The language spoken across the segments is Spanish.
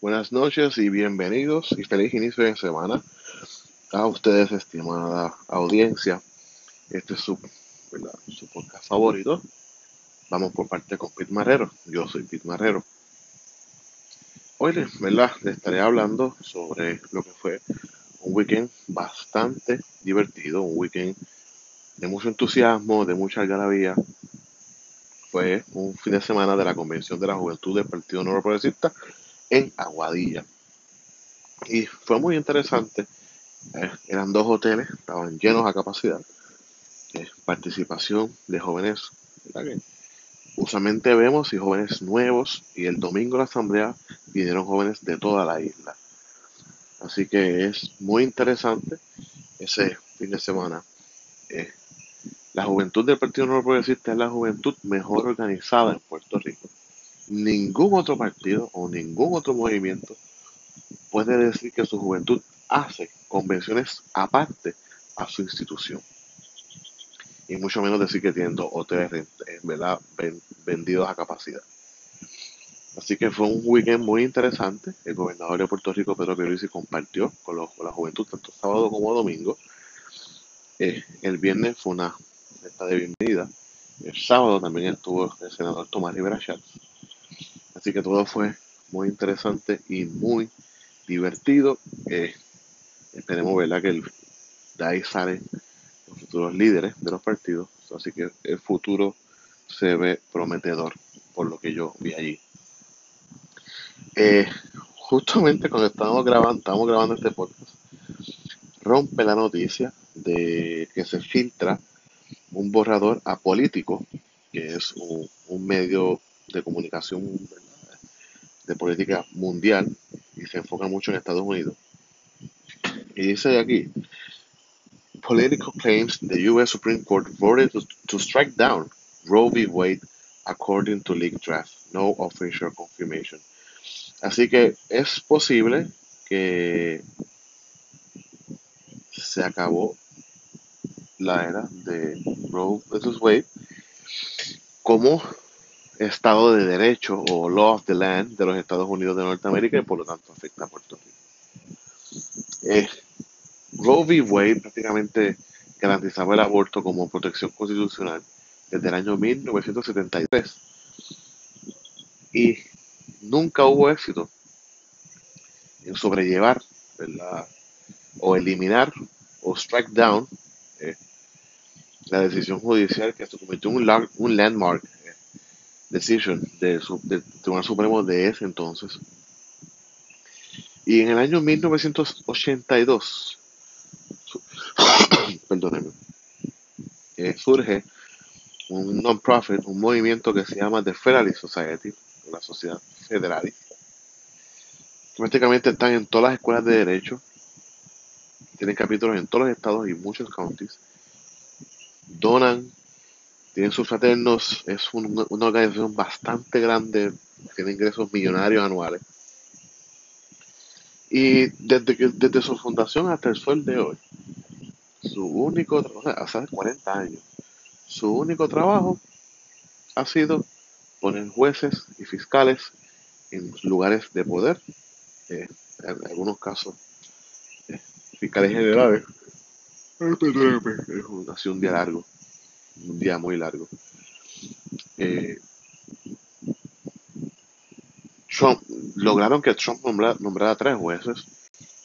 Buenas noches y bienvenidos y feliz inicio de semana a ustedes, estimada audiencia. Este es su, su podcast favorito. Vamos por parte con Pete Marrero. Yo soy Pete Marrero. Hoy ¿verdad? estaré hablando sobre lo que fue un weekend bastante divertido, un weekend de mucho entusiasmo, de mucha algarabía. Fue un fin de semana de la Convención de la Juventud del Partido Nuevo Progresista en Aguadilla. Y fue muy interesante. Eh, eran dos hoteles, estaban llenos a capacidad. Eh, participación de jóvenes, usualmente vemos y jóvenes nuevos. Y el domingo la asamblea vinieron jóvenes de toda la isla. Así que es muy interesante ese fin de semana. Eh, la juventud del Partido Nuevo Progresista es la juventud mejor organizada en Puerto Rico ningún otro partido o ningún otro movimiento puede decir que su juventud hace convenciones aparte a su institución. Y mucho menos decir que tienen dos hoteles ¿verdad? vendidos a capacidad. Así que fue un weekend muy interesante. El gobernador de Puerto Rico, Pedro Pierluisi, compartió con, la juventud tanto sábado como domingo. Eh, el viernes fue una meta de bienvenida. El sábado también estuvo el senador Tomás Rivera Schatz Así que todo fue muy interesante y muy divertido. Eh, esperemos ¿verdad? que de ahí salen los futuros líderes de los partidos. Así que el futuro se ve prometedor por lo que yo vi allí. Eh, justamente cuando estábamos grabando, estamos grabando este podcast, rompe la noticia de que se filtra un borrador apolítico, que es un medio de comunicación de política mundial y se enfoca mucho en Estados Unidos. Y dice aquí, political claims the U.S. Supreme Court voted to, strike down Roe v. Wade according to leaked draft, no official confirmation. Así que es posible que se acabó la era de Roe v. Wade como Estado de Derecho o Law of the Land de los Estados Unidos de Norteamérica y por lo tanto afecta a Puerto Rico. Eh, Roe v. Wade prácticamente garantizaba el aborto como protección constitucional desde el año 1973 y nunca hubo éxito en sobrellevar o eliminar o strike down eh, la decisión judicial que se convirtió en un, un landmark decision del, Tribunal Supremo de ese entonces. Y en el año 1982, perdónenme, eh, surge un non-profit, un movimiento que se llama The Federalist Society, la sociedad federalista. Prácticamente están en todas las escuelas de derecho, tienen capítulos en todos los estados y muchos counties, donan tienen sus fraternos, es una organización bastante grande, tiene ingresos millonarios anuales. Y desde, que, desde su fundación hasta el sol de hoy, su único, o hace 40 años, su único trabajo ha sido poner jueces y fiscales en lugares de poder, eh, en algunos casos eh, fiscales generales. Es un día largo un día muy largo. Eh, lograron que Trump nombrara, tres jueces,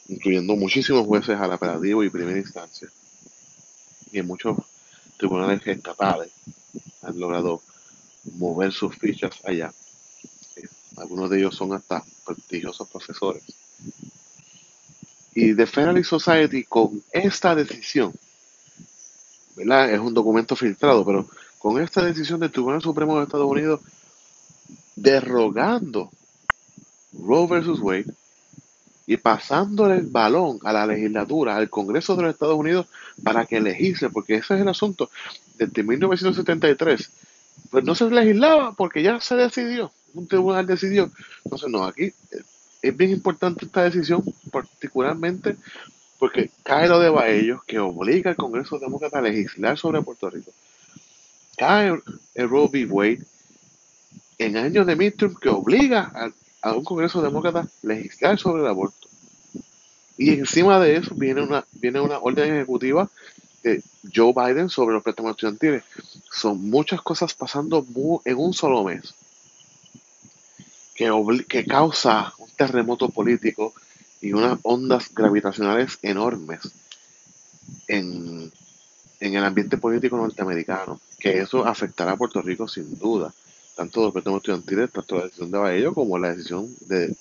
incluyendo muchísimos jueces al apelativo y primera instancia, y en muchos tribunales estatales han logrado mover sus fichas allá. Eh, algunos de ellos son hasta prestigiosos profesores. Y The Federalist Society con esta decisión es un documento filtrado, pero con esta decisión del Tribunal Supremo de Estados Unidos derogando Roe versus Wade y pasándole el balón a la legislatura, al Congreso de los Estados Unidos para que legisle, porque ese es el asunto. Desde 1973, pues no se legislaba porque ya se decidió, un tribunal decidió. Entonces, no, aquí es bien importante esta decisión, particularmente porque cae lo de ellos que obliga al Congreso Demócrata a legislar sobre Puerto Rico. Cae el Roe v. Wade en años de midterm que obliga a un Congreso demócrata legislar sobre el aborto. Y encima de eso viene una, viene una orden ejecutiva de Joe Biden sobre los préstamos estudiantiles. Son muchas cosas pasando en un solo mes que, que causa un terremoto político y unas ondas gravitacionales enormes en, en el ambiente político norteamericano, que eso afectará a Puerto Rico sin duda, tanto los préstamos estudiantiles, tanto la decisión de Baello como la decisión de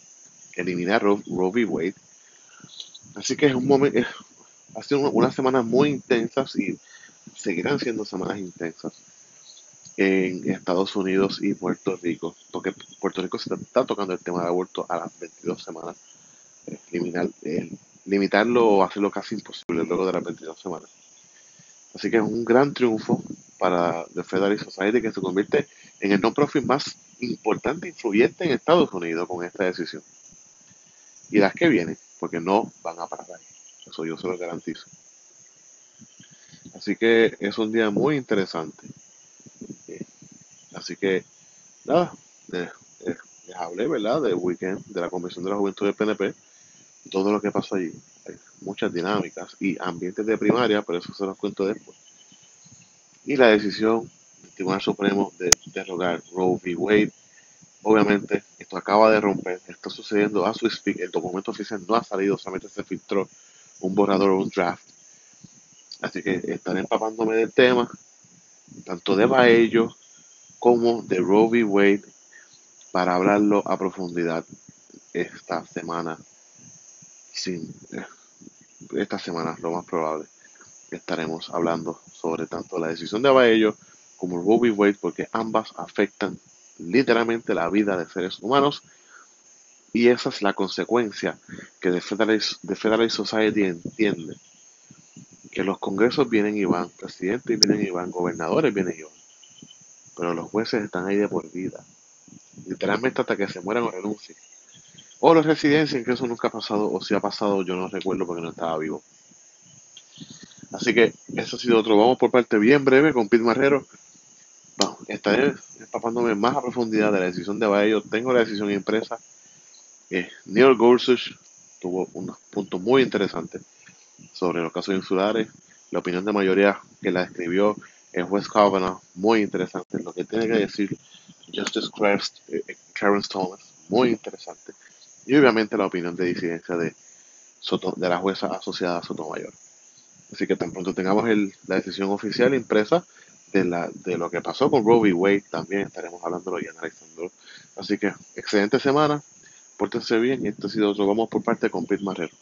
eliminar Roe, v. Wade. Así que es un momento, ha sido unas semanas muy intensas y seguirán siendo semanas intensas en Estados Unidos y Puerto Rico, porque Puerto Rico se está tocando el tema del aborto a las 22 semanas, eliminar, eh, limitarlo o hacerlo casi imposible luego de las 22 semanas. Así que es un gran triunfo para The Federalist Society que se convierte en el non-profit más importante e influyente en Estados Unidos con esta decisión. Y las que vienen, porque no van a parar ahí. Eso yo se lo garantizo. Así que es un día muy interesante. Así que, nada, les, hablé, ¿verdad?, del weekend de la Convención de la Juventud del PNP, todo lo que pasó allí. Hay muchas dinámicas y ambientes de primaria, pero eso se los cuento después. Y la decisión del Tribunal Supremo de derrogar Roe v. Wade. Obviamente, esto acaba de romper, está sucediendo a su speak, el documento oficial no ha salido, solamente se filtró un borrador o un draft. Así que estaré empapándome del tema, tanto de Baello como de Roe v. Wade para hablarlo a profundidad esta semana. Sin, eh, esta semana, lo más probable, estaremos hablando sobre tanto la decisión de Baello como Roe v. Wade, porque ambas afectan literalmente la vida de seres humanos. Y esa es la consecuencia que The Federalist, Society entiende. Que los congresos vienen y van, presidentes vienen y van, gobernadores vienen y van pero los jueces están ahí de por vida. Literalmente hasta que se mueran o renuncien. O los residencien, que eso nunca ha pasado, o si ha pasado, yo no recuerdo porque no estaba vivo. Así que eso ha sido otro. Vamos por parte bien breve con Pete Marrero. Bueno, estaré empapándome más a profundidad de la decisión de Baello. Tengo la decisión impresa. Eh, Neil Gorsuch tuvo unos puntos muy interesantes sobre los casos insulares. La opinión de mayoría que la escribió el juez Kavanaugh, muy interesante. Lo que tiene que decir Justice eh, eh, Clarence Thomas, muy interesante. Y obviamente la opinión de disidencia de, Soto, de la jueza asociada a Sotomayor. Así que tan pronto tengamos la decisión oficial impresa de, la, de lo que pasó con Roe v. Wade, también estaremos hablando y analizando. Así que excelente semana, pórtense bien y esto ha sido otro Vamos por parte con Pete Marrero.